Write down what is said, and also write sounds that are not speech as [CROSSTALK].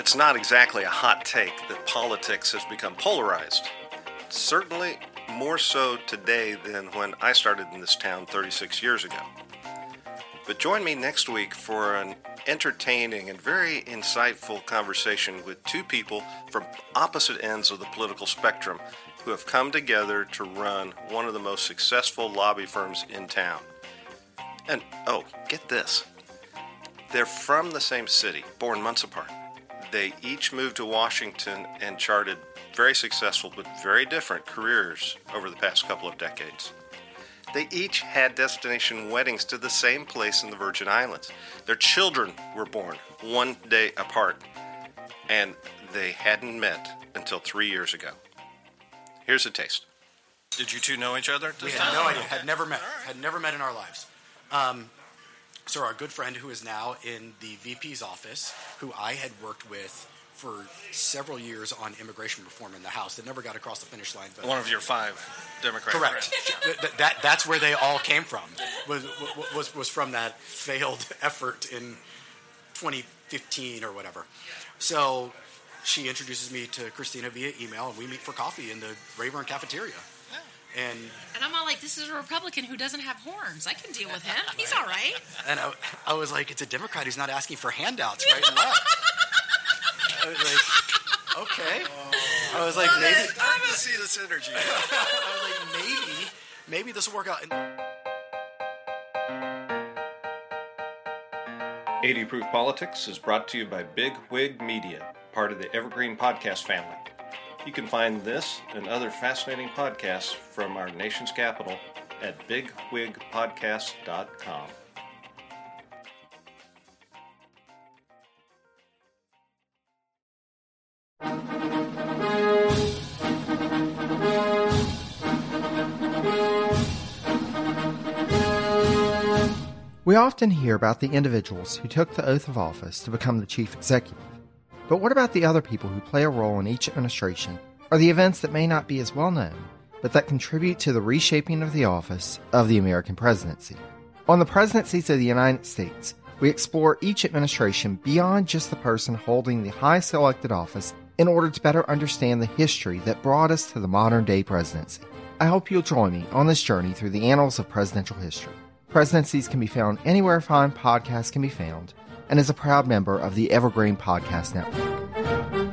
it's not exactly a hot take that politics has become polarized. Certainly more so today than when I started in this town 36 years ago. But join me next week for an entertaining and very insightful conversation with two people from opposite ends of the political spectrum who have come together to run one of the most successful lobby firms in town. And oh, get this they're from the same city, born months apart. They each moved to Washington and charted very successful but very different careers over the past couple of decades. They each had destination weddings to the same place in the Virgin Islands. Their children were born one day apart, and they hadn't met until three years ago. Here's a taste. Did you two know each other? We had no idea. Had never met. Had never met in our lives. Um, so our good friend who is now in the VP's office, who I had worked with for several years on immigration reform in the House, that never got across the finish line. But one of your five Democrats. Correct. [LAUGHS] that, that, that's where they all came from. Was, was was from that failed [LAUGHS] effort in 2015 or whatever. So she introduces me to Christina via email, and we meet for coffee in the Rayburn cafeteria. And, and I'm all like, this is a Republican who doesn't have horns. I can deal with him. He's all right. And I, I was like, it's a Democrat who's not asking for handouts right and left. I was like, okay. I was like, maybe. I want to see this energy. [LAUGHS] I was like, maybe, maybe this will work out. 80 Proof Politics is brought to you by Big Wig Media, part of the Evergreen Podcast family. You can find this and other fascinating podcasts from our nation's capital at bigwigpodcast.com. We often hear about the individuals who took the oath of office to become the chief executive. But what about the other people who play a role in each administration, or the events that may not be as well known, but that contribute to the reshaping of the office of the American presidency? On the presidencies of the United States, we explore each administration beyond just the person holding the highest elected office in order to better understand the history that brought us to the modern day presidency. I hope you'll join me on this journey through the annals of presidential history. Presidencies can be found anywhere fine podcasts can be found, and is a proud member of the Evergreen Podcast Network.